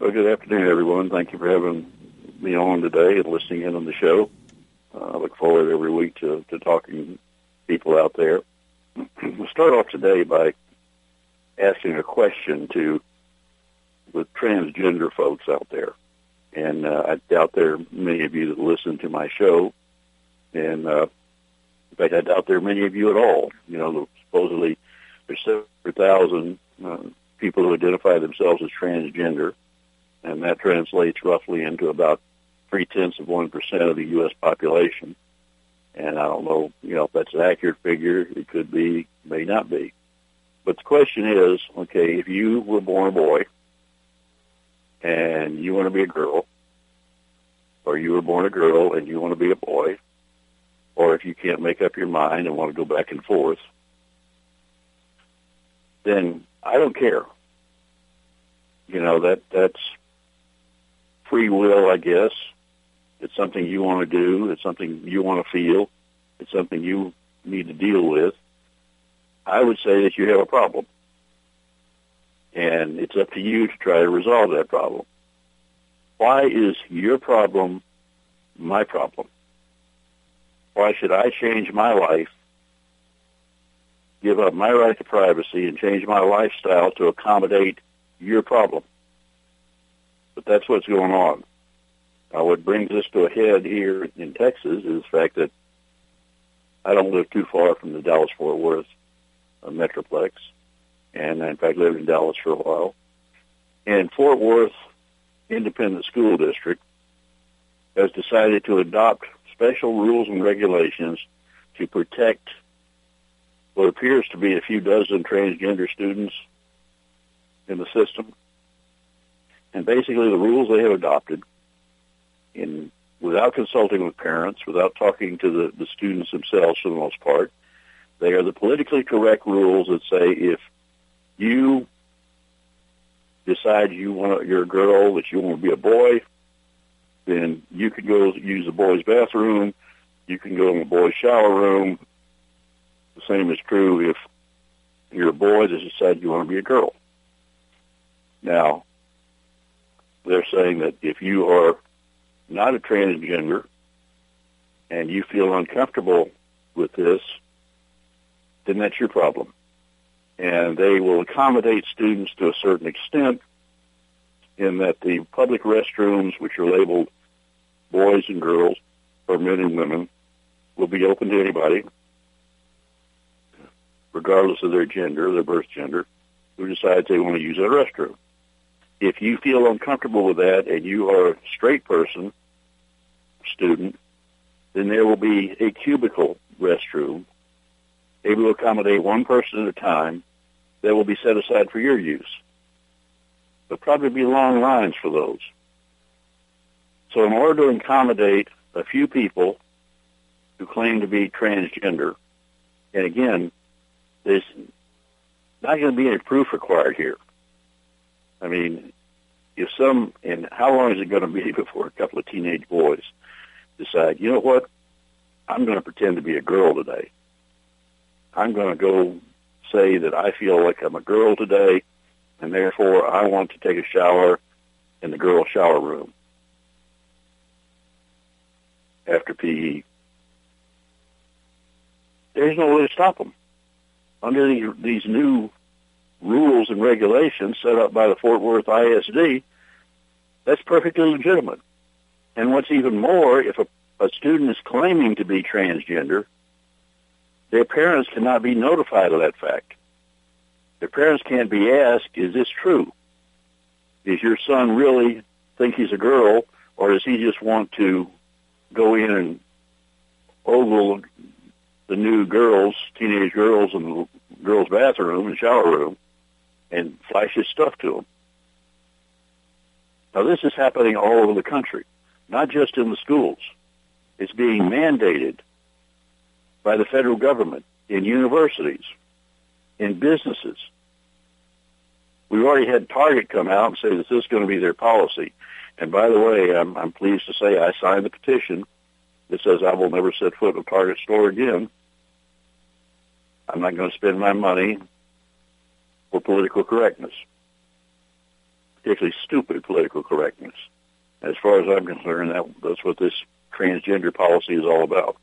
Well, good afternoon, everyone. Thank you for having me on today and listening in on the show. Uh, I look forward every week to, to talking to people out there. we'll start off today by asking a question to the transgender folks out there. And uh, I doubt there are many of you that listen to my show. And uh, in fact, I doubt there are many of you at all. You know, supposedly there's 700,000 uh, people who identify themselves as transgender and that translates roughly into about three tenths of one percent of the U.S. population. And I don't know, you know, if that's an accurate figure. It could be, may not be. But the question is, okay, if you were born a boy and you want to be a girl, or you were born a girl and you want to be a boy, or if you can't make up your mind and want to go back and forth, then I don't care. You know that that's free will, I guess. It's something you want to do. It's something you want to feel. It's something you need to deal with. I would say that you have a problem. And it's up to you to try to resolve that problem. Why is your problem my problem? Why should I change my life, give up my right to privacy, and change my lifestyle to accommodate your problem? But that's what's going on. Now, what brings us to a head here in Texas is the fact that I don't live too far from the Dallas-Fort Worth uh, Metroplex, and in fact, lived in Dallas for a while. And Fort Worth Independent School District has decided to adopt special rules and regulations to protect what appears to be a few dozen transgender students in the system and basically the rules they have adopted in without consulting with parents, without talking to the, the students themselves for the most part. They are the politically correct rules that say if you decide you want you're a girl that you want to be a boy, then you can go use the boys' bathroom. You can go in the boys' shower room. The same is true if you're a boy that decide you want to be a girl. Now, they're saying that if you are not a transgender and you feel uncomfortable with this, then that's your problem. And they will accommodate students to a certain extent in that the public restrooms, which are labeled boys and girls, or men and women, will be open to anybody, regardless of their gender, their birth gender, who decides they want to use that restroom if you feel uncomfortable with that and you are a straight person, student, then there will be a cubicle restroom able to accommodate one person at a time that will be set aside for your use. There'll probably be long lines for those. So in order to accommodate a few people who claim to be transgender, and again, there's not going to be any proof required here. I mean, if some, and how long is it going to be before a couple of teenage boys decide, you know what, I'm going to pretend to be a girl today. I'm going to go say that I feel like I'm a girl today, and therefore I want to take a shower in the girl shower room after PE. There's no way to stop them. Under these, these new rules and regulations set up by the Fort Worth ISD, that's perfectly legitimate. And what's even more, if a, a student is claiming to be transgender, their parents cannot be notified of that fact. Their parents can't be asked, is this true? Does your son really think he's a girl, or does he just want to go in and ogle the new girls, teenage girls in the girls' bathroom and shower room? And flash his stuff to them. Now, this is happening all over the country, not just in the schools. It's being mandated by the federal government in universities, in businesses. We've already had Target come out and say that this is going to be their policy. And by the way, I'm, I'm pleased to say I signed the petition that says I will never set foot in a Target store again. I'm not going to spend my money for political correctness. particularly stupid political correctness. As far as I'm concerned, that, that's what this transgender policy is all about.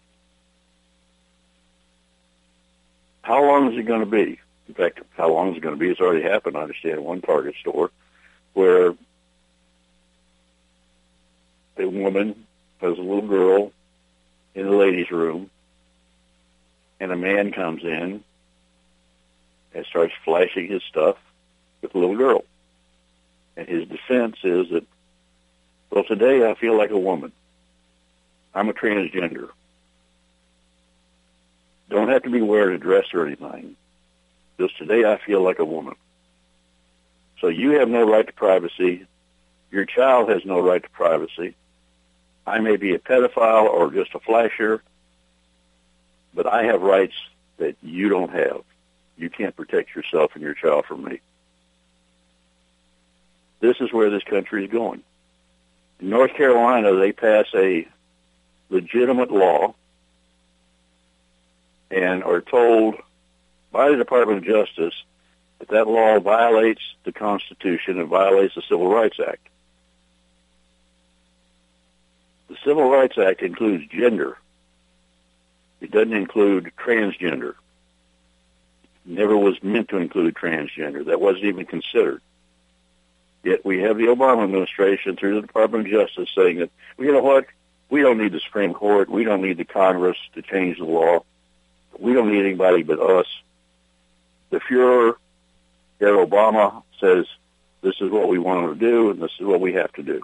How long is it going to be? In fact, how long is it going to be? It's already happened, I understand, one Target store where a woman has a little girl in the ladies' room, and a man comes in and starts flashing his stuff with a little girl. And his defense is that, well, today I feel like a woman. I'm a transgender. Don't have to be wearing a dress or anything. Just today I feel like a woman. So you have no right to privacy. Your child has no right to privacy. I may be a pedophile or just a flasher, but I have rights that you don't have. You can't protect yourself and your child from me. This is where this country is going. In North Carolina, they pass a legitimate law and are told by the Department of Justice that that law violates the Constitution and violates the Civil Rights Act. The Civil Rights Act includes gender. It doesn't include transgender. Never was meant to include transgender. That wasn't even considered. Yet we have the Obama administration through the Department of Justice saying that, you know what? We don't need the Supreme Court. We don't need the Congress to change the law. We don't need anybody but us. The Fuhrer, that Obama says, this is what we want to do and this is what we have to do.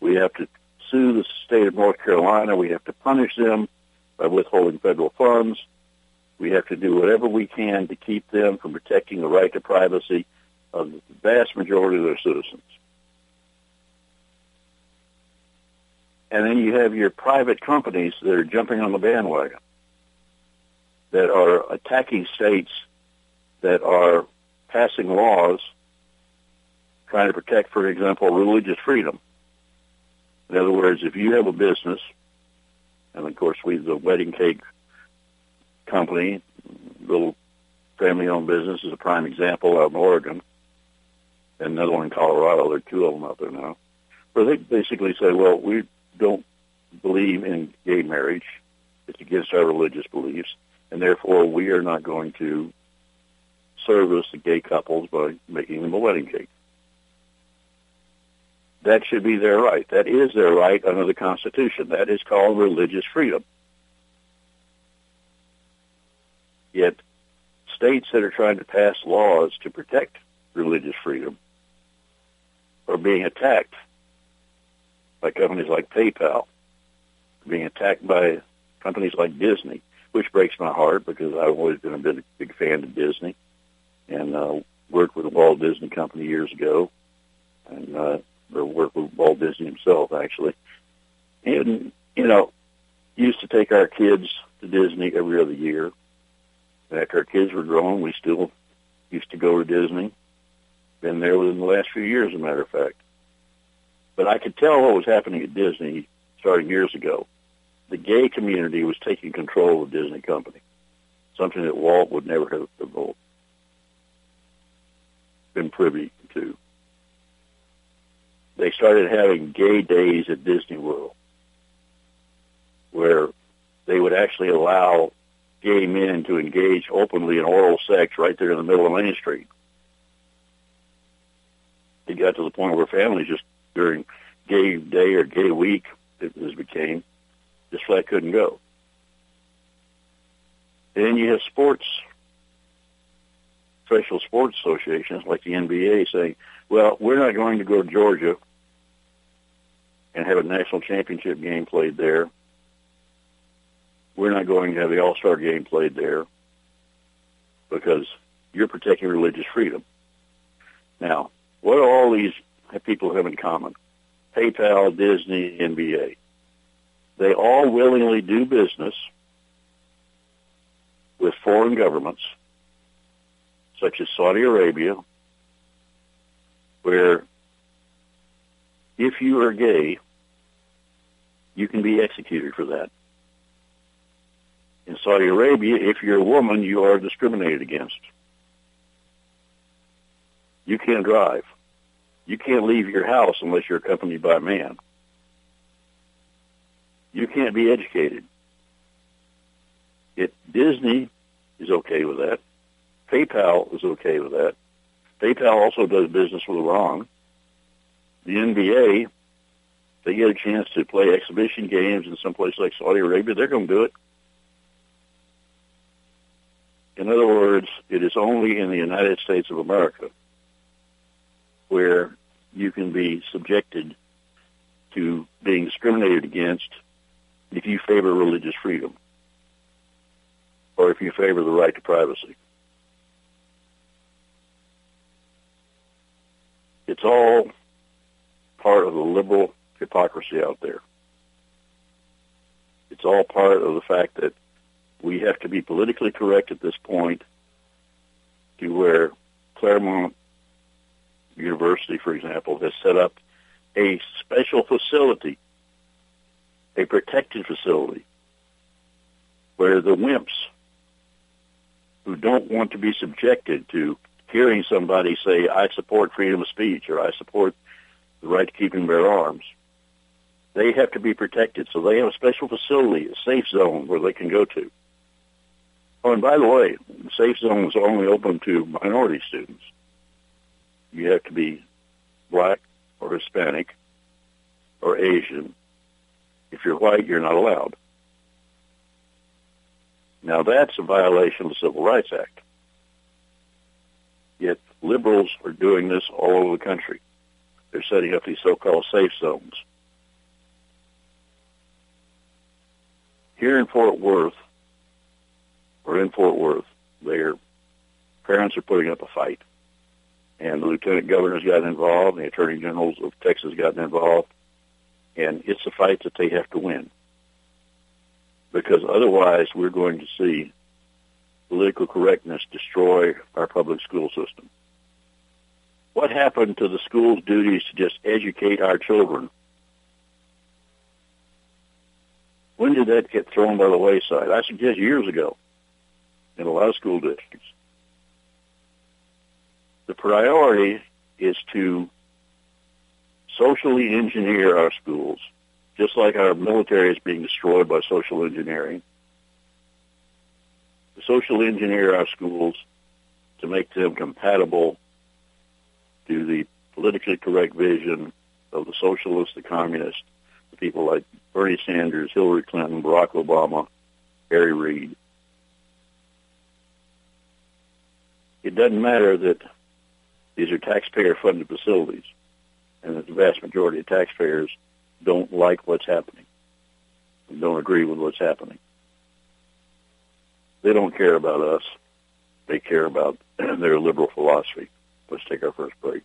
We have to sue the state of North Carolina. We have to punish them by withholding federal funds. We have to do whatever we can to keep them from protecting the right to privacy of the vast majority of their citizens. And then you have your private companies that are jumping on the bandwagon, that are attacking states that are passing laws trying to protect, for example, religious freedom. In other words, if you have a business, and of course we, the wedding cake company, little family-owned business is a prime example out in Oregon, and another one in Colorado. There are two of them out there now. Where they basically say, well, we don't believe in gay marriage. It's against our religious beliefs, and therefore we are not going to service the gay couples by making them a wedding cake. That should be their right. That is their right under the Constitution. That is called religious freedom. Yet states that are trying to pass laws to protect religious freedom are being attacked by companies like PayPal, being attacked by companies like Disney, which breaks my heart because I've always been a big, big fan of Disney and uh, worked with the Walt Disney Company years ago. And uh, or work with Walt Disney himself, actually. And, you know, used to take our kids to Disney every other year. After our kids were grown, we still used to go to Disney. Been there within the last few years, as a matter of fact. But I could tell what was happening at Disney starting years ago. The gay community was taking control of Disney company, something that Walt would never have been privy to they started having gay days at Disney World where they would actually allow gay men to engage openly in oral sex right there in the middle of Main Street. It got to the point where families just during gay day or gay week, it was became, just flat couldn't go. And then you have sports, professional sports associations like the NBA saying, well, we're not going to go to Georgia and have a national championship game played there. We're not going to have the All-Star game played there because you're protecting religious freedom. Now, what do all these people have in common? PayPal, Disney, NBA. They all willingly do business with foreign governments, such as Saudi Arabia, where if you are gay, you can be executed for that. In Saudi Arabia, if you're a woman, you are discriminated against. You can't drive. You can't leave your house unless you're accompanied by a man. You can't be educated. It, Disney is okay with that. PayPal is okay with that. PayPal also does business with Iran. The NBA, they get a chance to play exhibition games in some place like Saudi Arabia, they're going to do it. In other words, it is only in the United States of America where you can be subjected to being discriminated against if you favor religious freedom or if you favor the right to privacy. It's all part of the liberal hypocrisy out there. It's all part of the fact that we have to be politically correct at this point to where Claremont University, for example, has set up a special facility, a protected facility, where the wimps who don't want to be subjected to hearing somebody say, I support freedom of speech or I support the right to keep and bear arms, they have to be protected. So they have a special facility, a safe zone where they can go to. Oh, and by the way, safe zone is only open to minority students. You have to be black or Hispanic or Asian. If you're white, you're not allowed. Now that's a violation of the Civil Rights Act. Yet liberals are doing this all over the country. They're setting up these so-called safe zones. Here in Fort Worth, or in Fort Worth, their parents are putting up a fight. And the lieutenant governor's gotten involved, and the attorney generals of Texas gotten involved. And it's a fight that they have to win. Because otherwise we're going to see political correctness destroy our public school system. What happened to the school's duties to just educate our children? When did that get thrown by the wayside? I suggest years ago in a lot of school districts. The priority is to socially engineer our schools, just like our military is being destroyed by social engineering to socially engineer our schools to make them compatible to the politically correct vision of the socialists, the communists, the people like Bernie Sanders, Hillary Clinton, Barack Obama, Harry Reid. It doesn't matter that these are taxpayer-funded facilities and that the vast majority of taxpayers don't like what's happening and don't agree with what's happening. They don't care about us. They care about their liberal philosophy. Let's take our first break.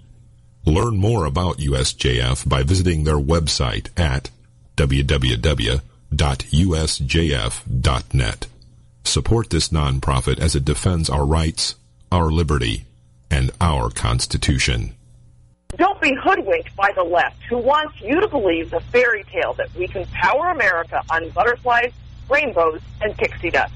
Learn more about USJF by visiting their website at www.usjf.net. Support this nonprofit as it defends our rights, our liberty, and our Constitution. Don't be hoodwinked by the left who wants you to believe the fairy tale that we can power America on butterflies rainbows, and pixie dust.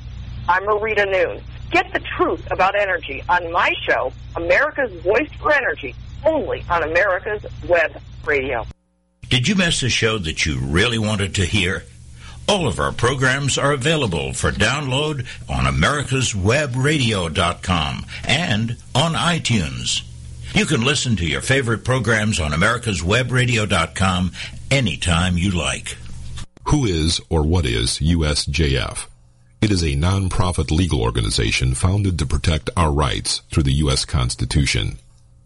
I'm Marita Noon. Get the truth about energy on my show, America's Voice for Energy, only on America's Web Radio. Did you miss a show that you really wanted to hear? All of our programs are available for download on americaswebradio.com and on iTunes. You can listen to your favorite programs on americaswebradio.com anytime you like. Who is or what is USJF? It is a non-profit legal organization founded to protect our rights through the U.S. Constitution.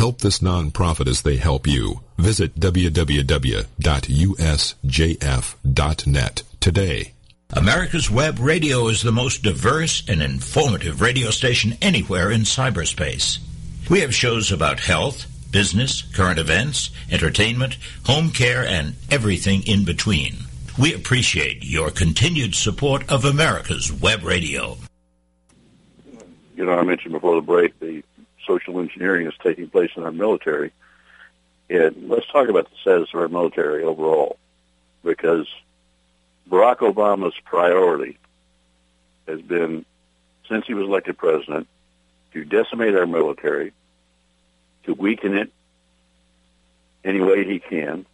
Help this nonprofit as they help you. Visit www.usjf.net today. America's Web Radio is the most diverse and informative radio station anywhere in cyberspace. We have shows about health, business, current events, entertainment, home care, and everything in between. We appreciate your continued support of America's Web Radio. You know, I mentioned before the break the social engineering is taking place in our military. And let's talk about the status of our military overall, because Barack Obama's priority has been, since he was elected president, to decimate our military, to weaken it any way he can,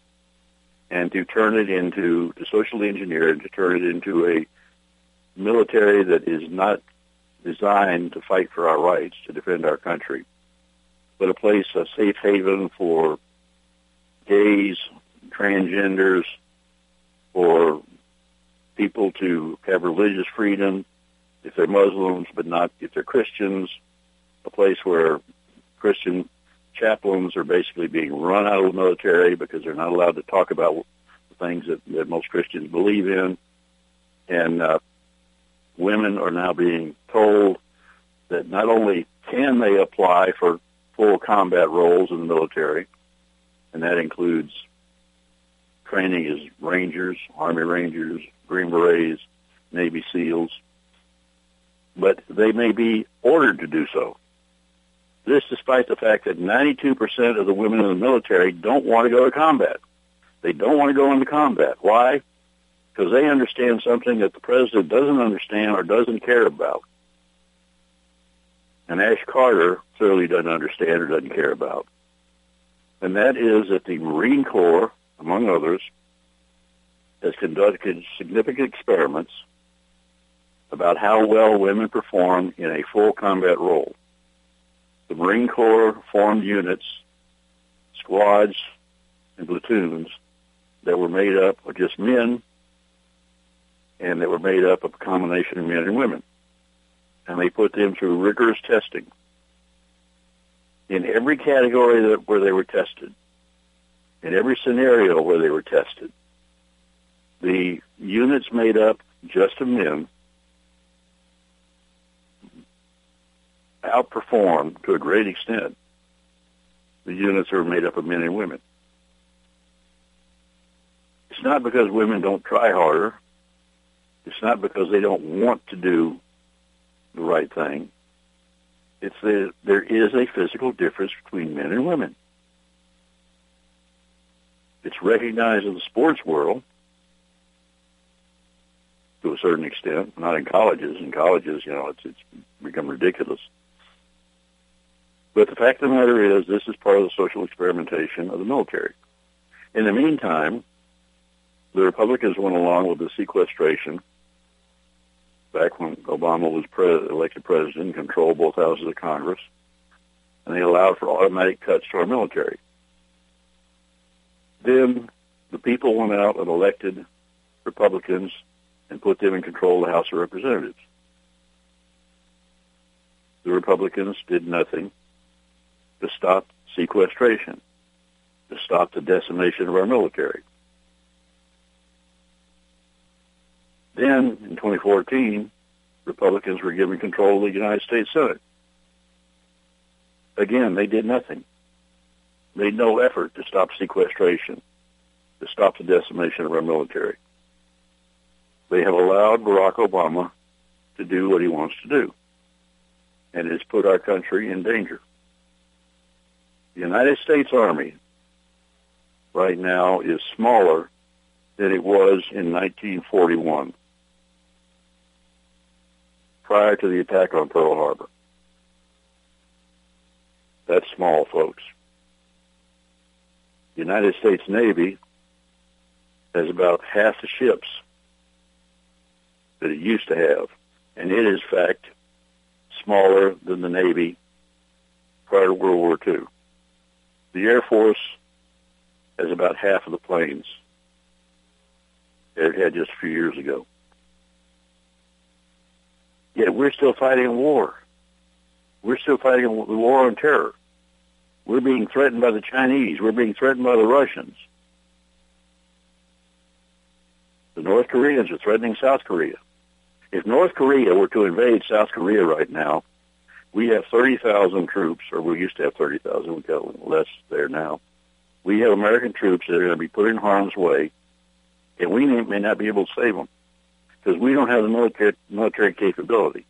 and to turn it into, to socially engineer it, to turn it into a military that is not designed to fight for our rights, to defend our country, but a place, a safe haven for gays, transgenders, for people to have religious freedom if they're Muslims, but not if they're Christians, a place where Christian chaplains are basically being run out of the military because they're not allowed to talk about the things that, that most Christians believe in. And uh, women are now being told that not only can they apply for full combat roles in the military, and that includes training as Rangers, Army Rangers, Green Berets, Navy SEALs, but they may be ordered to do so. This despite the fact that 92% of the women in the military don't want to go to combat. They don't want to go into combat. Why? Because they understand something that the president doesn't understand or doesn't care about. And Ash Carter clearly doesn't understand or doesn't care about. And that is that the Marine Corps, among others, has conducted significant experiments about how well women perform in a full combat role the Marine Corps formed units, squads, and platoons that were made up of just men and that were made up of a combination of men and women. And they put them through rigorous testing. In every category that, where they were tested, in every scenario where they were tested, the units made up just of men outperformed to a great extent the units that are made up of men and women. It's not because women don't try harder. It's not because they don't want to do the right thing. It's that there is a physical difference between men and women. It's recognized in the sports world to a certain extent, not in colleges. In colleges, you know, it's it's become ridiculous. But the fact of the matter is, this is part of the social experimentation of the military. In the meantime, the Republicans went along with the sequestration back when Obama was pre- elected president controlled both houses of Congress, and they allowed for automatic cuts to our military. Then the people went out and elected Republicans and put them in control of the House of Representatives. The Republicans did nothing to stop sequestration, to stop the decimation of our military. Then, in 2014, Republicans were given control of the United States Senate. Again, they did nothing. Made no effort to stop sequestration, to stop the decimation of our military. They have allowed Barack Obama to do what he wants to do, and it has put our country in danger. The United States Army right now is smaller than it was in 1941 prior to the attack on Pearl Harbor. That's small, folks. The United States Navy has about half the ships that it used to have, and it is, in fact, smaller than the Navy prior to World War II. The Air Force has about half of the planes. that it had just a few years ago. Yet we're still fighting a war. We're still fighting a war on terror. We're being threatened by the Chinese. We're being threatened by the Russians. The North Koreans are threatening South Korea. If North Korea were to invade South Korea right now, we have 30,000 troops, or we used to have 30,000. We've got less there now. We have American troops that are going to be put in harm's way, and we may not be able to save them because we don't have the military, military capability.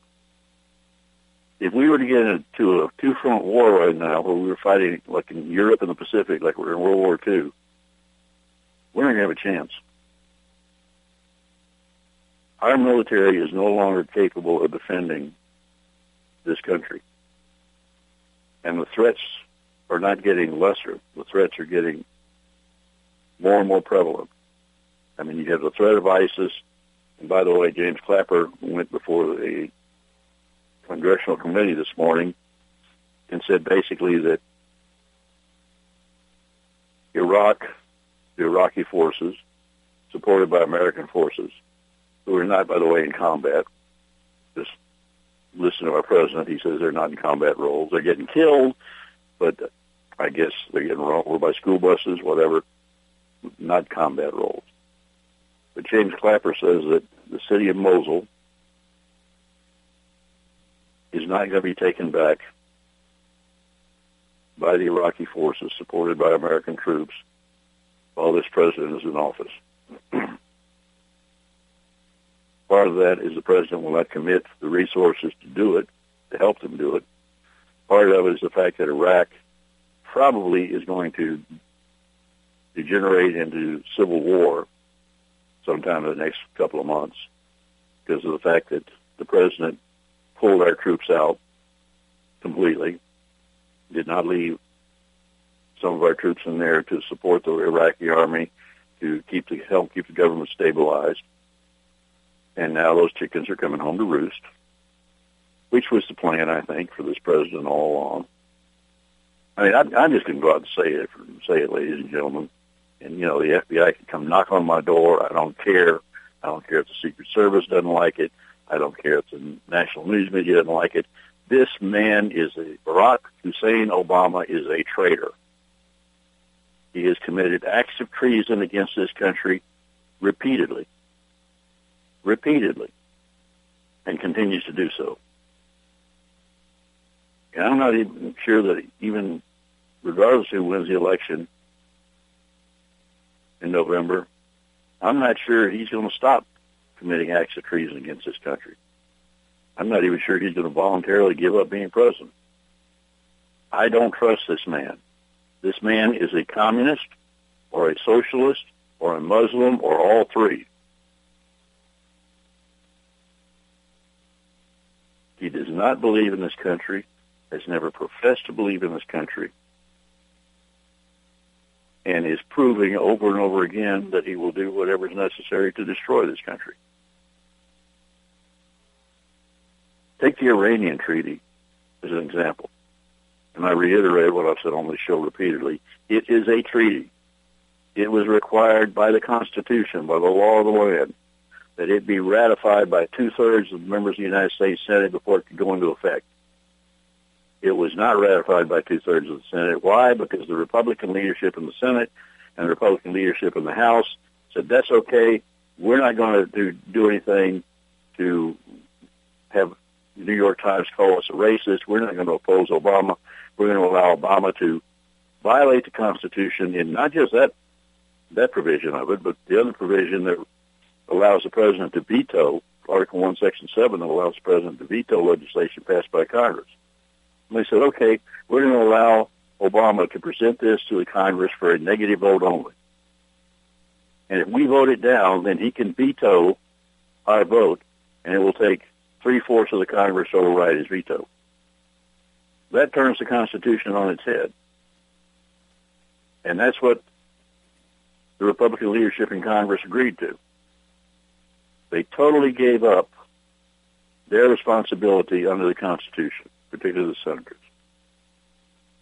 If we were to get into a two-front war right now, where we were fighting like in Europe and the Pacific, like we're in World War II, we're not going to have a chance. Our military is no longer capable of defending this country. And the threats are not getting lesser. The threats are getting more and more prevalent. I mean, you have the threat of ISIS. And by the way, James Clapper went before the congressional committee this morning and said basically that Iraq, the Iraqi forces, supported by American forces, who are not, by the way, in combat, just listen to our president. He says they're not in combat roles. They're getting killed, but I guess they're getting run over by school buses, whatever, not combat roles. But James Clapper says that the city of Mosul is not going to be taken back by the Iraqi forces supported by American troops while this president is in office. Part of that is the president will not commit the resources to do it, to help them do it. Part of it is the fact that Iraq probably is going to degenerate into civil war sometime in the next couple of months because of the fact that the president pulled our troops out completely, did not leave some of our troops in there to support the Iraqi army, to keep the help keep the government stabilized. And now those chickens are coming home to roost, which was the plan, I think, for this president all along. I mean, I'm, I'm just going to go out and say it, say it, ladies and gentlemen. And you know, the FBI can come knock on my door. I don't care. I don't care if the Secret Service doesn't like it. I don't care if the national news media doesn't like it. This man is a Barack Hussein Obama is a traitor. He has committed acts of treason against this country repeatedly repeatedly and continues to do so. And I'm not even sure that even regardless who wins the election in November, I'm not sure he's going to stop committing acts of treason against this country. I'm not even sure he's going to voluntarily give up being president. I don't trust this man. This man is a communist or a socialist or a Muslim or all three. He does not believe in this country, has never professed to believe in this country, and is proving over and over again that he will do whatever is necessary to destroy this country. Take the Iranian Treaty as an example. And I reiterate what I've said on this show repeatedly. It is a treaty. It was required by the Constitution, by the law of the land that it be ratified by two-thirds of the members of the United States Senate before it could go into effect. It was not ratified by two-thirds of the Senate. Why? Because the Republican leadership in the Senate and the Republican leadership in the House said, that's okay. We're not going to do, do anything to have the New York Times call us a racist. We're not going to oppose Obama. We're going to allow Obama to violate the Constitution in not just that that provision of it, but the other provision that allows the president to veto Article 1, Section 7 that allows the president to veto legislation passed by Congress. And they said, okay, we're going to allow Obama to present this to the Congress for a negative vote only. And if we vote it down, then he can veto our vote, and it will take three-fourths of the Congress to override his veto. That turns the Constitution on its head. And that's what the Republican leadership in Congress agreed to. They totally gave up their responsibility under the Constitution, particularly the senators.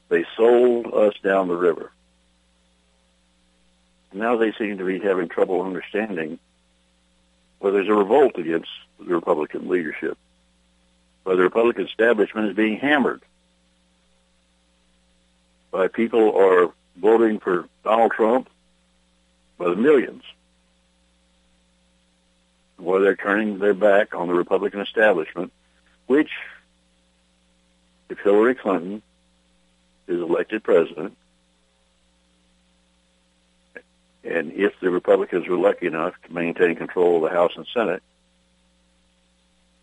They sold us down the river. Now they seem to be having trouble understanding where there's a revolt against the Republican leadership, where the Republican establishment is being hammered by people are voting for Donald Trump by the millions, where they're turning their back on the Republican establishment, which, if Hillary Clinton is elected president, and if the Republicans are lucky enough to maintain control of the House and Senate,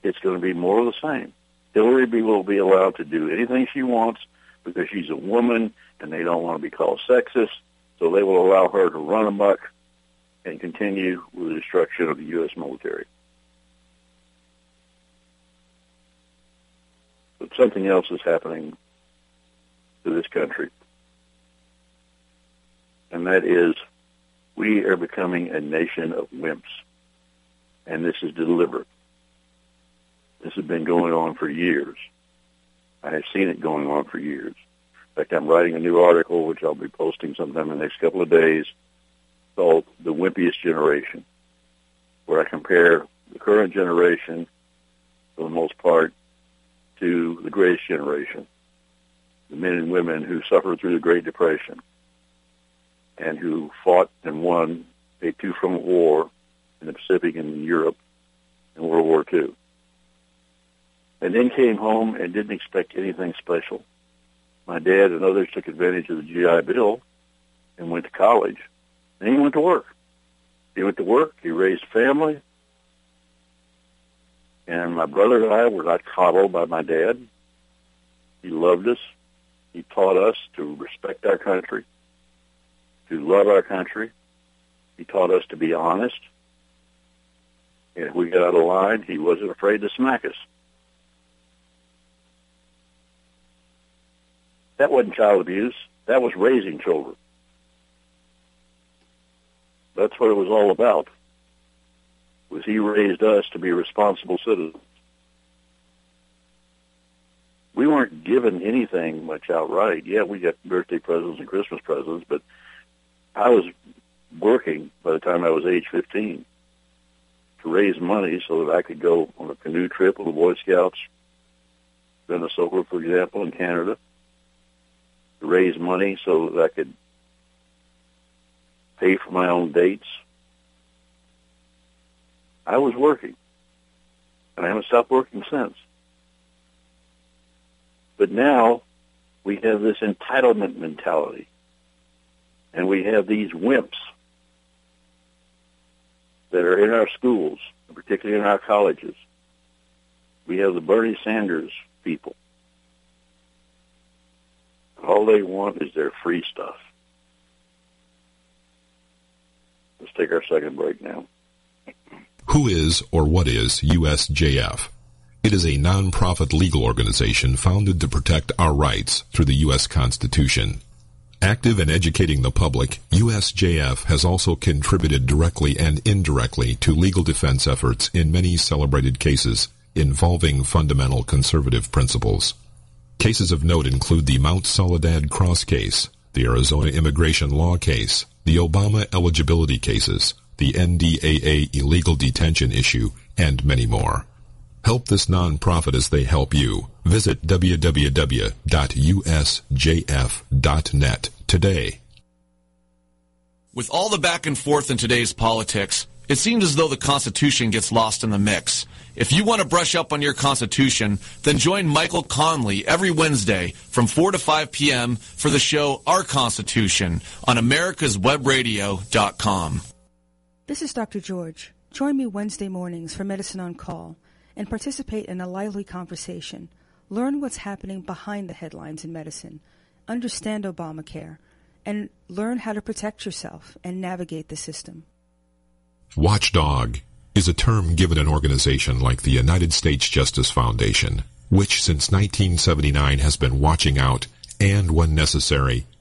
it's going to be more of the same. Hillary will be allowed to do anything she wants because she's a woman and they don't want to be called sexist, so they will allow her to run amok and continue with the destruction of the U.S. military. Something else is happening to this country, and that is we are becoming a nation of wimps, and this is deliberate. This has been going on for years. I have seen it going on for years. In fact, I'm writing a new article, which I'll be posting sometime in the next couple of days, called The Wimpiest Generation, where I compare the current generation, for the most part, to the greatest generation, the men and women who suffered through the Great Depression and who fought and won a two-front war in the Pacific and in Europe in World War II and then came home and didn't expect anything special. My dad and others took advantage of the GI Bill and went to college. And he went to work. He went to work. He raised family. And my brother and I were not coddled by my dad. He loved us. He taught us to respect our country, to love our country. He taught us to be honest. And if we got out of line, he wasn't afraid to smack us. That wasn't child abuse. That was raising children. That's what it was all about. Was he raised us to be responsible citizens? We weren't given anything much outright. Yeah, we got birthday presents and Christmas presents, but I was working by the time I was age 15 to raise money so that I could go on a canoe trip with the Boy Scouts, Venezuela, for example, in Canada to raise money so that I could pay for my own dates. I was working, and I haven't stopped working since. But now we have this entitlement mentality, and we have these wimps that are in our schools, particularly in our colleges. We have the Bernie Sanders people all they want is their free stuff. Let's take our second break now. Who is or what is USJF? It is a non-profit legal organization founded to protect our rights through the U.S. Constitution. Active in educating the public, USJF has also contributed directly and indirectly to legal defense efforts in many celebrated cases involving fundamental conservative principles. Cases of note include the Mount Soledad Cross case, the Arizona immigration law case, the Obama eligibility cases, the NDAA illegal detention issue, and many more. Help this nonprofit as they help you. Visit www.usjf.net today. With all the back and forth in today's politics, it seems as though the Constitution gets lost in the mix. If you want to brush up on your Constitution, then join Michael Conley every Wednesday from 4 to 5 p.m. for the show Our Constitution on americaswebradio.com. This is Dr. George. Join me Wednesday mornings for Medicine on Call and participate in a lively conversation. Learn what's happening behind the headlines in medicine, understand Obamacare, and learn how to protect yourself and navigate the system. Watchdog is a term given an organization like the United States Justice Foundation, which since 1979 has been watching out and, when necessary,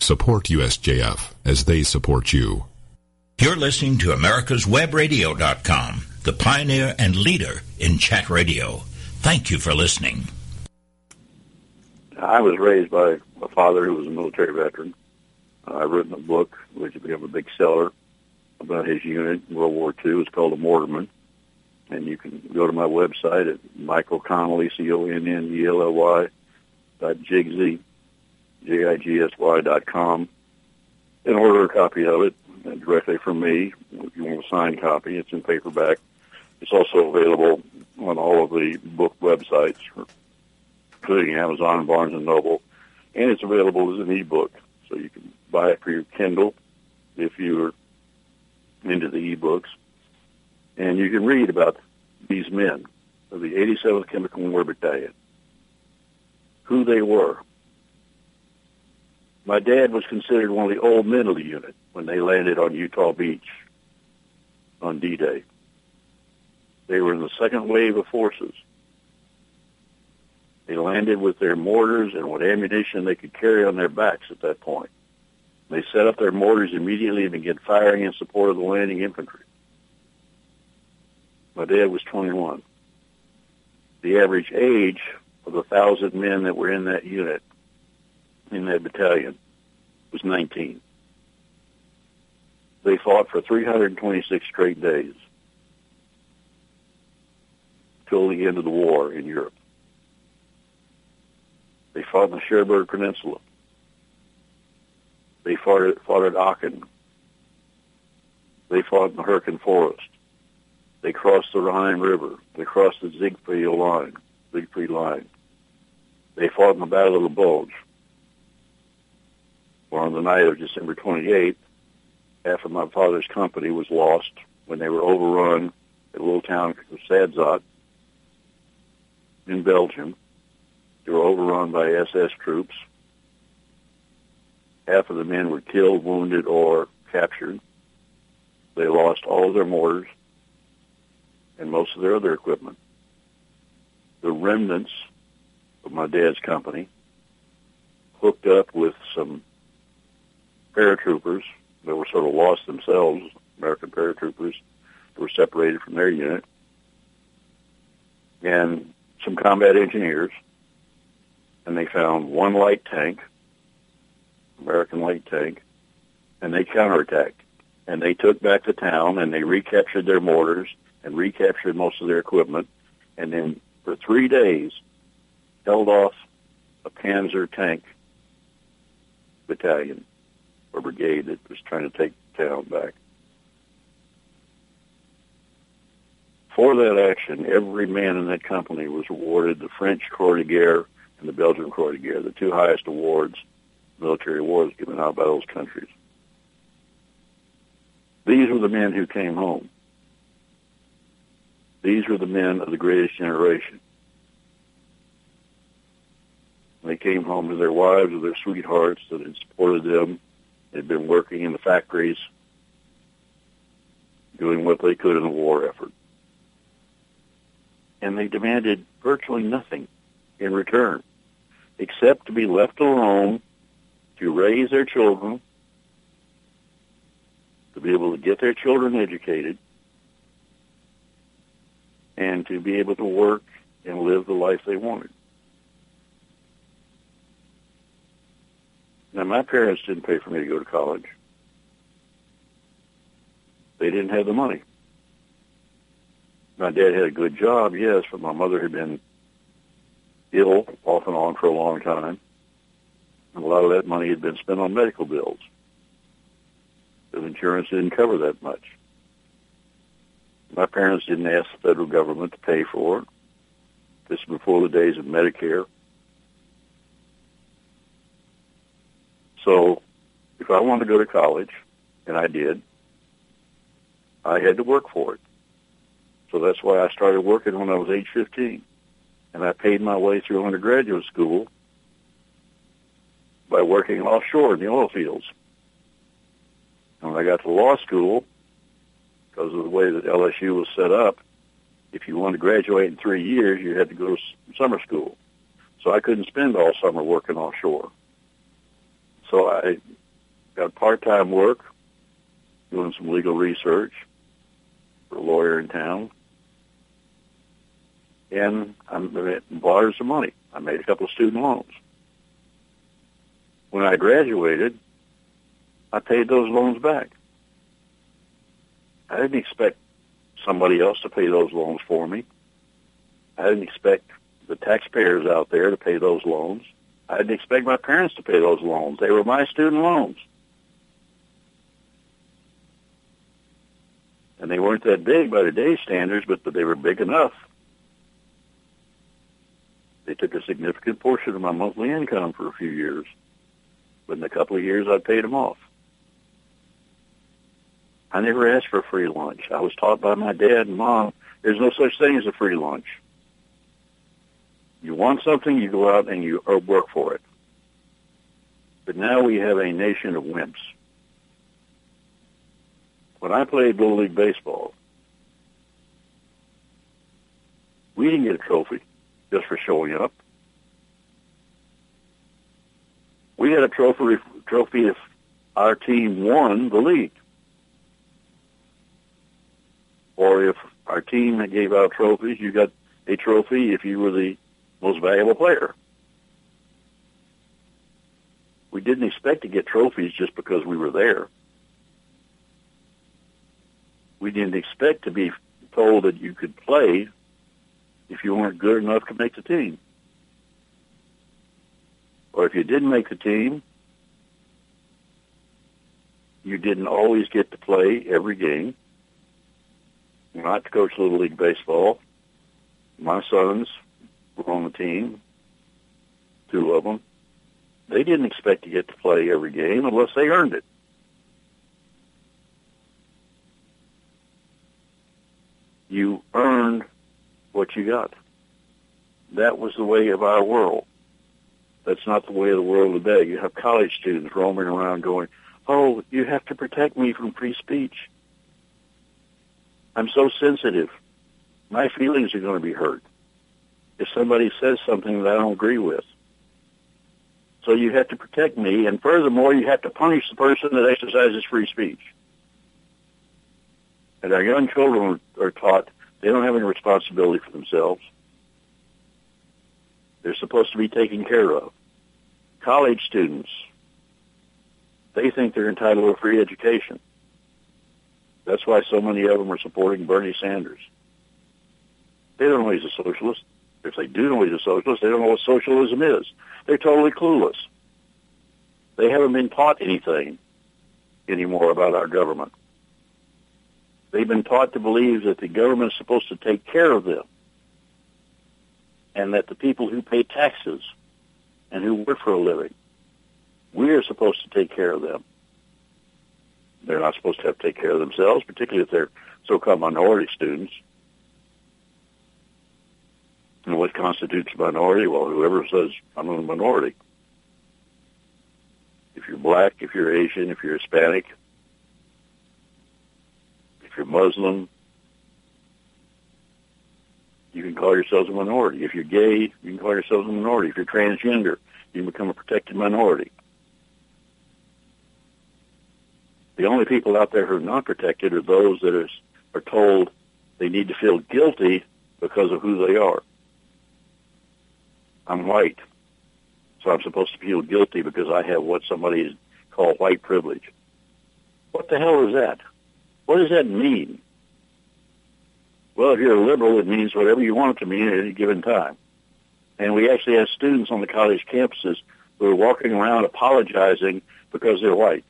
Support USJF as they support you. You're listening to America'sWebRadio.com, the pioneer and leader in chat radio. Thank you for listening. I was raised by a father who was a military veteran. I've written a book which became a big seller about his unit in World War II. It's called The Mortarman. And you can go to my website at Michael Connelly, C-O-N-N-E-L-L-Y, dot Jigsy, J-I-G-S-Y dot and order a copy of it directly from me. If you want a signed copy, it's in paperback. It's also available on all of the book websites, including Amazon, Barnes and Noble, and it's available as an ebook. So you can buy it for your Kindle if you're into the ebooks, and you can read about these men of the 87th Chemical War Battalion, who they were. My dad was considered one of the old men of the unit when they landed on Utah Beach on D-Day. They were in the second wave of forces. They landed with their mortars and what ammunition they could carry on their backs at that point. They set up their mortars immediately and began firing in support of the landing infantry. My dad was 21. The average age of the thousand men that were in that unit, in that battalion, was 19. They fought for 326 straight days till the end of the war in Europe. They fought in the Cherbourg Peninsula. They fought at, fought at Aachen. They fought in the Hürtgen Forest. They crossed the Rhine River. They crossed the Siegfried line. Siegfried line. They fought in the Battle of the Bulge. Where on the night of December 28th, half of my father's company was lost when they were overrun at a little town of Sadzot in Belgium. They were overrun by SS troops half of the men were killed, wounded, or captured. They lost all of their mortars and most of their other equipment. The remnants of my dad's company hooked up with some paratroopers that were sort of lost themselves, American paratroopers were separated from their unit, and some combat engineers, and they found one light tank American light tank, and they counterattacked. And they took back the town, and they recaptured their mortars and recaptured most of their equipment, and then for three days held off a Panzer tank battalion or brigade that was trying to take the town back. For that action, every man in that company was awarded the French Croix de Guerre and the Belgian Croix de Guerre, the two highest awards military awards given out by those countries. These were the men who came home. These were the men of the greatest generation. They came home to their wives or their sweethearts that had supported them, had been working in the factories, doing what they could in the war effort. And they demanded virtually nothing in return, except to be left alone to raise their children, to be able to get their children educated, and to be able to work and live the life they wanted. Now, my parents didn't pay for me to go to college. They didn't have the money. My dad had a good job, yes, but my mother had been ill off and on for a long time. And a lot of that money had been spent on medical bills. The insurance didn't cover that much. My parents didn't ask the federal government to pay for it. This is before the days of Medicare. So if I wanted to go to college, and I did, I had to work for it. So that's why I started working when I was age 15. And I paid my way through undergraduate school by working offshore in the oil fields. And when I got to law school, because of the way that LSU was set up, if you wanted to graduate in three years, you had to go to summer school. So I couldn't spend all summer working offshore. So I got part-time work, doing some legal research for a lawyer in town. And I borrowed some money. I made a couple of student loans. When I graduated, I paid those loans back. I didn't expect somebody else to pay those loans for me. I didn't expect the taxpayers out there to pay those loans. I didn't expect my parents to pay those loans. They were my student loans. And they weren't that big by today's standards, but they were big enough. They took a significant portion of my monthly income for a few years. But in a couple of years, I paid them off. I never asked for a free lunch. I was taught by my dad and mom, there's no such thing as a free lunch. You want something, you go out and you uh, work for it. But now we have a nation of wimps. When I played Little League Baseball, we didn't get a trophy just for showing up. We had a trophy, trophy if our team won the league. Or if our team that gave out trophies, you got a trophy if you were the most valuable player. We didn't expect to get trophies just because we were there. We didn't expect to be told that you could play if you weren't good enough to make the team. Or if you didn't make the team, you didn't always get to play every game. Not to coach Little League Baseball. My sons were on the team, two of them. They didn't expect to get to play every game unless they earned it. You earned what you got. That was the way of our world. That's not the way of the world today. You have college students roaming around going, oh, you have to protect me from free speech. I'm so sensitive. My feelings are going to be hurt if somebody says something that I don't agree with. So you have to protect me, and furthermore, you have to punish the person that exercises free speech. And our young children are taught they don't have any responsibility for themselves. They're supposed to be taken care of. College students, they think they're entitled to a free education. That's why so many of them are supporting Bernie Sanders. They don't know he's a socialist. If they do know he's a socialist, they don't know what socialism is. They're totally clueless. They haven't been taught anything anymore about our government. They've been taught to believe that the government is supposed to take care of them and that the people who pay taxes and who work for a living, we are supposed to take care of them. They're not supposed to have to take care of themselves, particularly if they're so-called minority students. And what constitutes a minority? Well, whoever says I'm a minority. If you're black, if you're Asian, if you're Hispanic, if you're Muslim, you can call yourselves a minority. If you're gay, you can call yourselves a minority. If you're transgender, you can become a protected minority. The only people out there who are not protected are those that are told they need to feel guilty because of who they are. I'm white, so I'm supposed to feel guilty because I have what somebody call white privilege. What the hell is that? What does that mean? Well, if you're a liberal, it means whatever you want it to mean at any given time. And we actually have students on the college campuses who are walking around apologizing because they're white.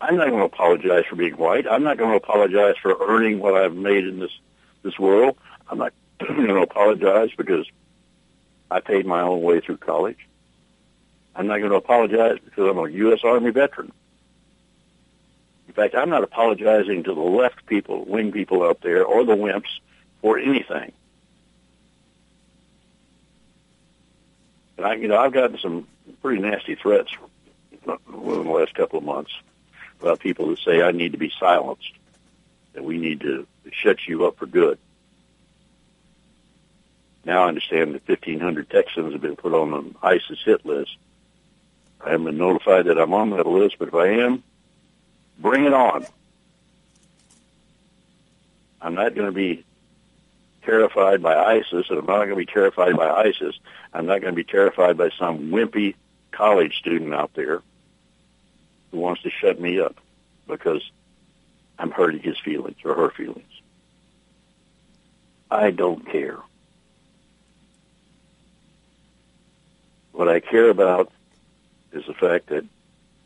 I'm not going to apologize for being white. I'm not going to apologize for earning what I've made in this this world. I'm not going to apologize because I paid my own way through college. I'm not going to apologize because I'm a U.S. Army veteran. In fact, I'm not apologizing to the left people, wing people out there, or the wimps for anything. And I, you know, I've gotten some pretty nasty threats in the last couple of months about people that say I need to be silenced, that we need to shut you up for good. Now I understand that 1,500 Texans have been put on an ISIS hit list. I haven't been notified that I'm on that list, but if I am, bring it on. I'm not going to be terrified by ISIS, and I'm not going to be terrified by ISIS. I'm not going to be terrified by some wimpy college student out there who wants to shut me up because I'm hurting his feelings or her feelings. I don't care. What I care about is the fact that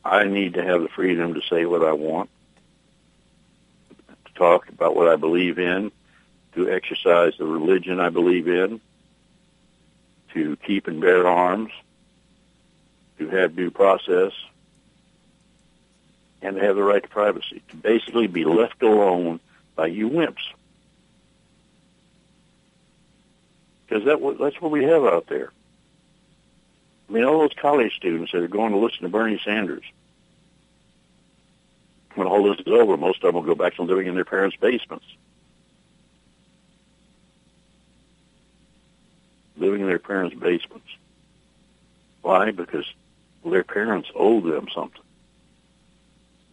I need to have the freedom to say what I want, to talk about what I believe in, to exercise the religion I believe in, to keep and bear arms, to have due process, and to have the right to privacy, to basically be left alone by you wimps. Because that, that's what we have out there. I mean, all those college students that are going to listen to Bernie Sanders, when all this is over, most of them will go back to living in their parents' basements. Living in their parents' basements. Why? Because their parents owe them something.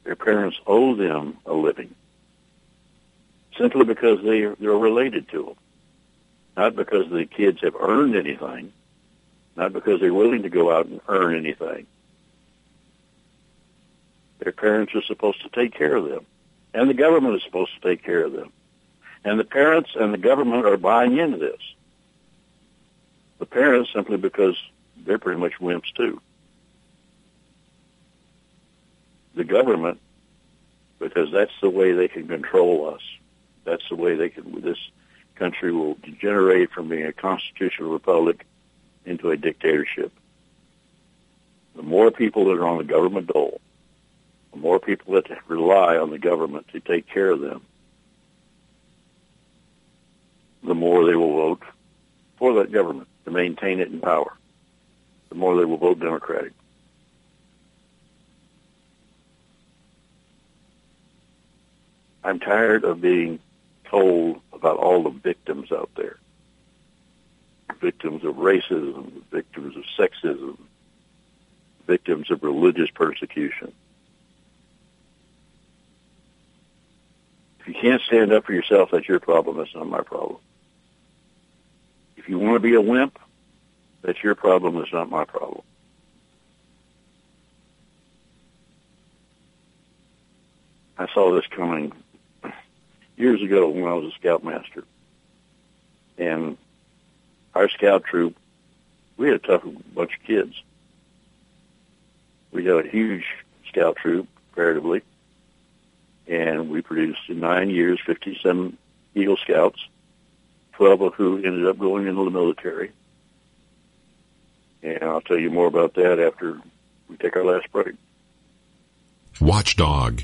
Their parents owe them a living. Simply because they they're related to them. Not because the kids have earned anything not because they're willing to go out and earn anything. Their parents are supposed to take care of them, and the government is supposed to take care of them. And the parents and the government are buying into this. The parents simply because they're pretty much wimps too. The government, because that's the way they can control us. That's the way they can. This country will degenerate from being a constitutional republic into a dictatorship. The more people that are on the government dole, the more people that rely on the government to take care of them, the more they will vote for that government to maintain it in power. The more they will vote Democratic. I'm tired of being told about all the victims out there victims of racism, victims of sexism, victims of religious persecution. If you can't stand up for yourself, that's your problem. That's not my problem. If you want to be a wimp, that's your problem. That's not my problem. I saw this coming years ago when I was a scoutmaster. And our scout troop, we had a tough bunch of kids. We had a huge scout troop, comparatively, and we produced in nine years 57 Eagle Scouts, 12 of who ended up going into the military. And I'll tell you more about that after we take our last break. Watchdog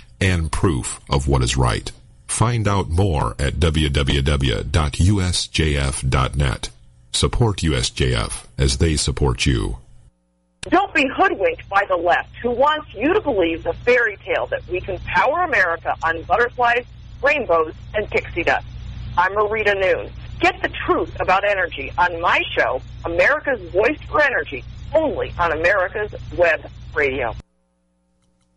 and proof of what is right. Find out more at www.usjf.net. Support USJF as they support you. Don't be hoodwinked by the left who wants you to believe the fairy tale that we can power America on butterflies, rainbows, and pixie dust. I'm Marita Noon. Get the truth about energy on my show, America's Voice for Energy, only on America's Web Radio.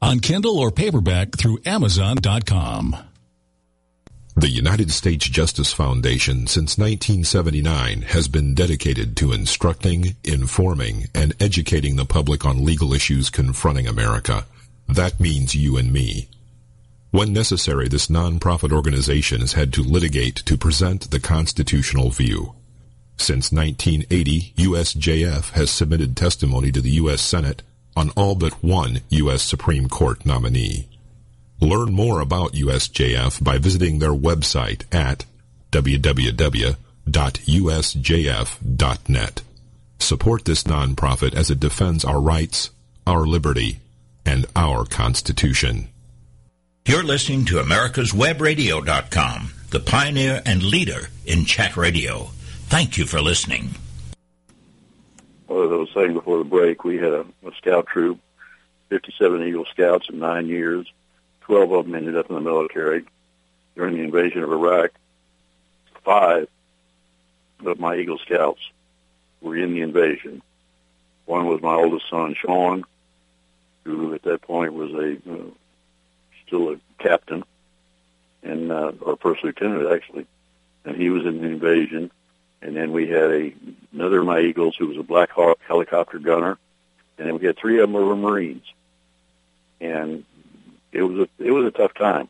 on Kindle or paperback through Amazon.com. The United States Justice Foundation since 1979 has been dedicated to instructing, informing, and educating the public on legal issues confronting America. That means you and me. When necessary, this nonprofit organization has had to litigate to present the constitutional view. Since 1980, USJF has submitted testimony to the U.S. Senate on all but one U.S. Supreme Court nominee. Learn more about USJF by visiting their website at www.usjf.net. Support this nonprofit as it defends our rights, our liberty, and our Constitution. You're listening to America'sWebRadio.com, the pioneer and leader in chat radio. Thank you for listening. As I was saying before the break, we had a, a scout troop, 57 Eagle Scouts in nine years. 12 of them ended up in the military during the invasion of Iraq. Five of my Eagle Scouts were in the invasion. One was my oldest son, Sean, who at that point was a uh, still a captain and uh, or first lieutenant actually, and he was in the invasion. And then we had a another of my Eagles who was a Black Hawk helicopter gunner, and then we had three of them were Marines. And it was a it was a tough time.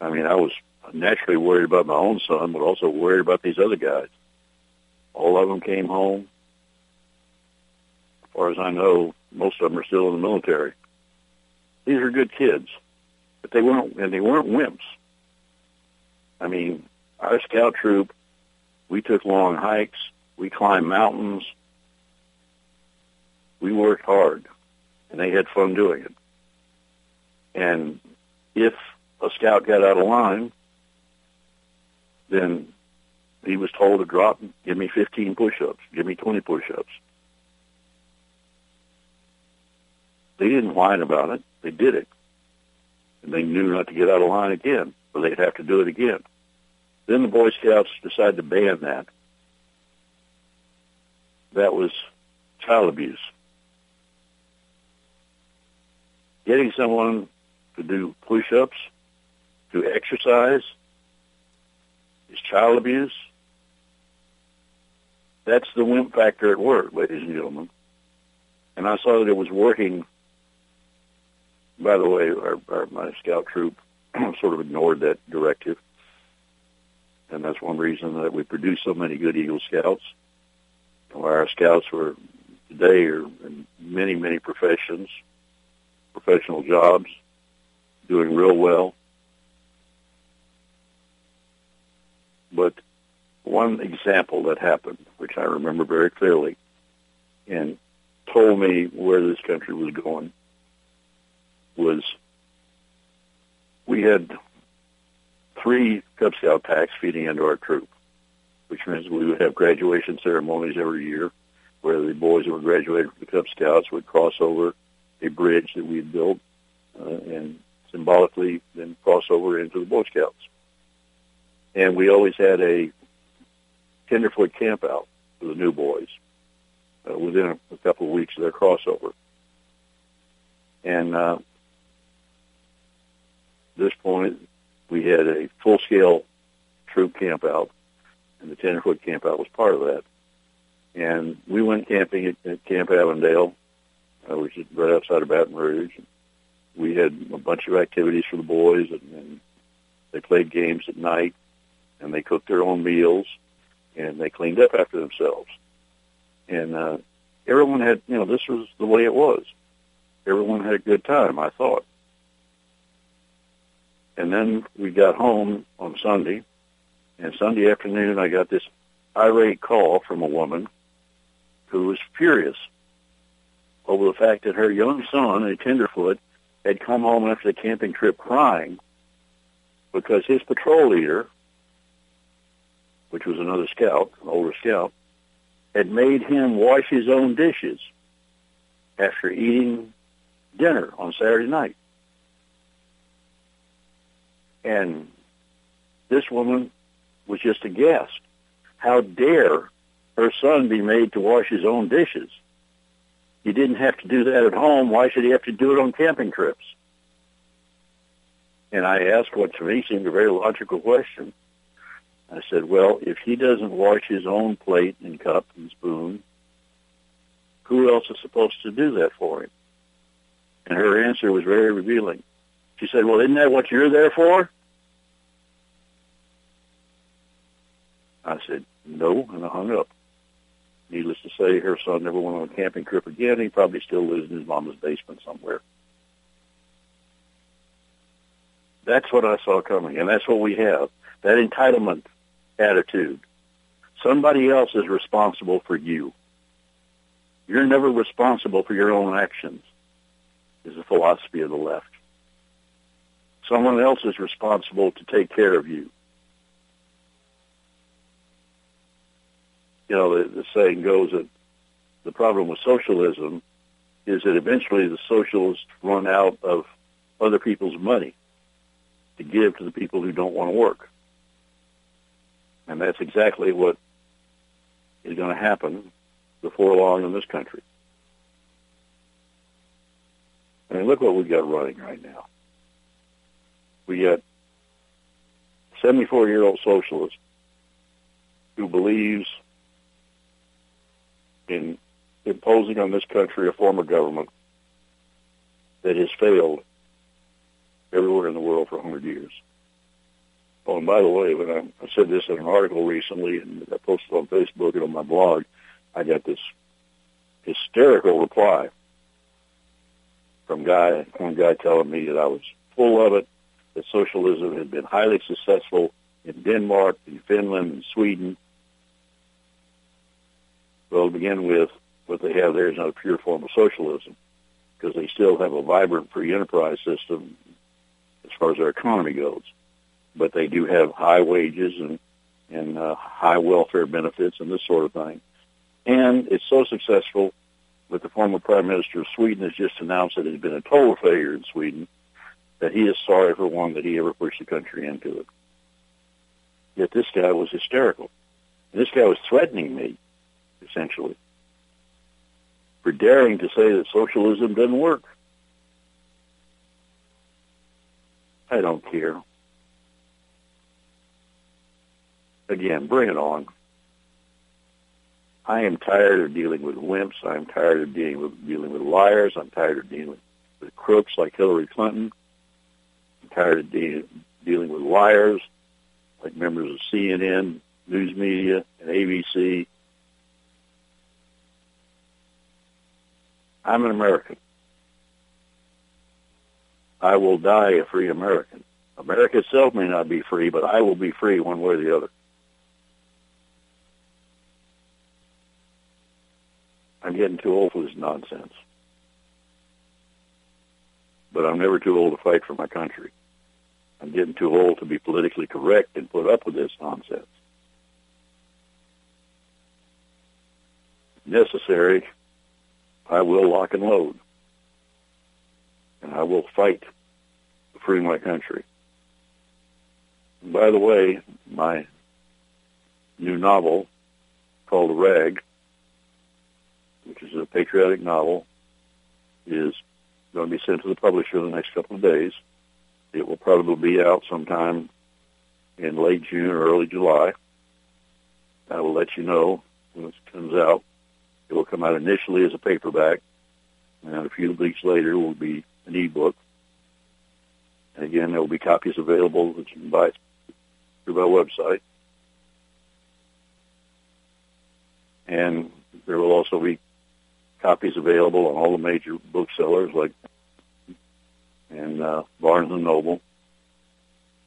I mean, I was naturally worried about my own son, but also worried about these other guys. All of them came home. As far as I know, most of them are still in the military. These are good kids, but they weren't and they weren't wimps. I mean, our scout troop, we took long hikes, we climbed mountains, we worked hard, and they had fun doing it. And if a scout got out of line, then he was told to drop, give me 15 push-ups, give me 20 push-ups. They didn't whine about it. They did it. And they knew not to get out of line again, or they'd have to do it again. Then the Boy Scouts decided to ban that. That was child abuse. Getting someone to do push-ups, to exercise, is child abuse. That's the wimp factor at work, ladies and gentlemen. And I saw that it was working. By the way, our, our my scout troop sort of ignored that directive, and that's one reason that we produce so many good Eagle Scouts. Our scouts were today are in many many professions, professional jobs, doing real well. But one example that happened, which I remember very clearly, and told me where this country was going, was we had three Cub Scout packs feeding into our troop, which means we would have graduation ceremonies every year where the boys who were graduated from the Cub Scouts would cross over a bridge that we had built uh, and symbolically then cross over into the Boy Scouts. And we always had a tenderfoot camp out for the new boys uh, within a, a couple of weeks of their crossover. And uh, this point, we had a full-scale troop camp out, and the tenderfoot camp out was part of that. And we went camping at, at Camp Avondale, uh, which is right outside of Baton Rouge. We had a bunch of activities for the boys, and, and they played games at night, and they cooked their own meals, and they cleaned up after themselves. And uh, everyone had, you know, this was the way it was. Everyone had a good time, I thought. And then we got home on Sunday, and Sunday afternoon I got this irate call from a woman who was furious over the fact that her young son, a tenderfoot, had come home after the camping trip crying because his patrol leader, which was another scout, an older scout, had made him wash his own dishes after eating dinner on Saturday night. And this woman was just aghast. How dare her son be made to wash his own dishes? He didn't have to do that at home. Why should he have to do it on camping trips? And I asked what to me seemed a very logical question. I said, well, if he doesn't wash his own plate and cup and spoon, who else is supposed to do that for him? And her answer was very revealing. She said, well, isn't that what you're there for? I said, no, and I hung up. Needless to say, her son never went on a camping trip again. He probably still lives in his mama's basement somewhere. That's what I saw coming, and that's what we have. That entitlement attitude. Somebody else is responsible for you. You're never responsible for your own actions, is the philosophy of the left. Someone else is responsible to take care of you. You know, the, the saying goes that the problem with socialism is that eventually the socialists run out of other people's money to give to the people who don't want to work. And that's exactly what is going to happen before long in this country. I mean, look what we've got running right now. We got 74-year-old socialist who believes in imposing on this country a form of government that has failed everywhere in the world for 100 years. Oh, and by the way, when I, I said this in an article recently, and I posted on Facebook and on my blog, I got this hysterical reply from guy one guy telling me that I was full of it, that socialism had been highly successful in Denmark, in Finland, and Sweden. Well, to begin with, what they have there is not a pure form of socialism because they still have a vibrant free enterprise system as far as their economy goes but they do have high wages and and uh, high welfare benefits and this sort of thing. And it's so successful that the former prime minister of Sweden has just announced that it has been a total failure in Sweden, that he is sorry for one that he ever pushed the country into it. Yet this guy was hysterical. This guy was threatening me, essentially, for daring to say that socialism doesn't work. I don't care. again, bring it on. I am tired of dealing with wimps. I'm tired of dealing with dealing with liars. I'm tired of dealing with crooks like Hillary Clinton. Tired of de- dealing with liars like members of CNN, news media, and ABC. I'm an American. I will die a free American. America itself may not be free, but I will be free one way or the other. I'm getting too old for this nonsense. But I'm never too old to fight for my country. I'm getting too old to be politically correct and put up with this nonsense. Necessary, I will lock and load. And I will fight to free my country. And by the way, my new novel called Rag which is a patriotic novel, is going to be sent to the publisher in the next couple of days. It will probably be out sometime in late June or early July. I will let you know when it comes out. It will come out initially as a paperback, and a few weeks later it will be an ebook. And again, there will be copies available that you can buy through my website. And there will also be copies available on all the major booksellers like and uh, Barnes and Noble.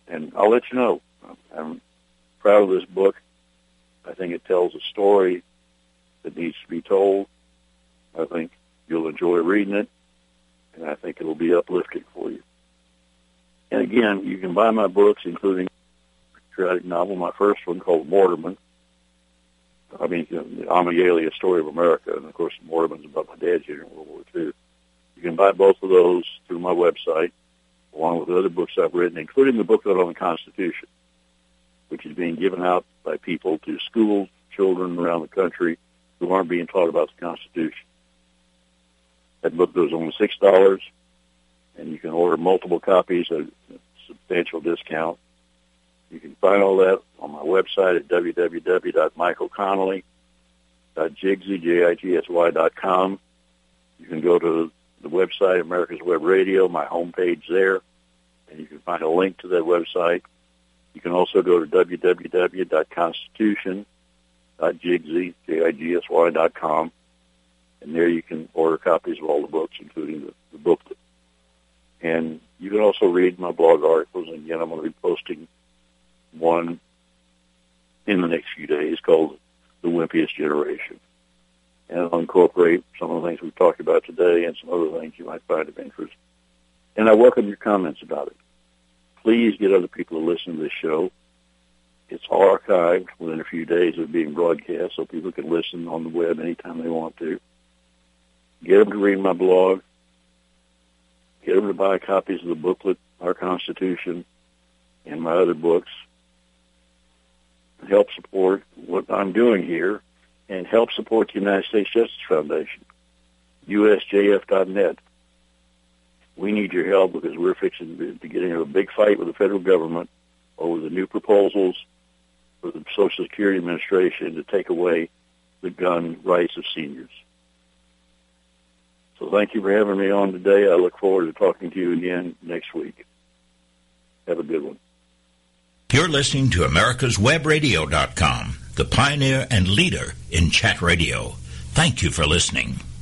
And I'll let you know. I'm proud of this book. I think it tells a story that needs to be told. I think you'll enjoy reading it, and I think it'll be uplifting for you. And again, you can buy my books, including patriotic novel, my first one called Mortarman, I mean, you know, Amiale, A Story of America, and of course, Mortarman's about my dad during World War II. You can buy both of those through my website, along with other books I've written, including the booklet on the Constitution, which is being given out by people to school children around the country who aren't being taught about the Constitution. That book goes only six dollars, and you can order multiple copies. It's substantial discount. You can find all that on my website at www.michaelconnelly.jigsy.com. You can go to the website, America's Web Radio, my homepage there, and you can find a link to that website. You can also go to www.constitution.jigsy.com, and there you can order copies of all the books, including the, the. And you can also read my blog articles, and again, I'm going to be posting one in the next few days called The Wimpiest Generation. And I'll incorporate some of the things we've talked about today and some other things you might find of interest. And I welcome your comments about it. Please get other people to listen to this show. It's archived within a few days of being broadcast, so people can listen on the web anytime they want to. Get them to read my blog. Get them to buy copies of the booklet, Our Constitution, and my other books help support what I'm doing here and help support the United States Justice Foundation, usjf.net. We need your help because we're fixing to get into a big fight with the federal government over the new proposals for the Social Security Administration to take away the gun rights of seniors. So thank you for having me on today. I look forward to talking to you again next week. Have a good one. You're listening to America'sWebRadio.com, the pioneer and leader in chat radio. Thank you for listening.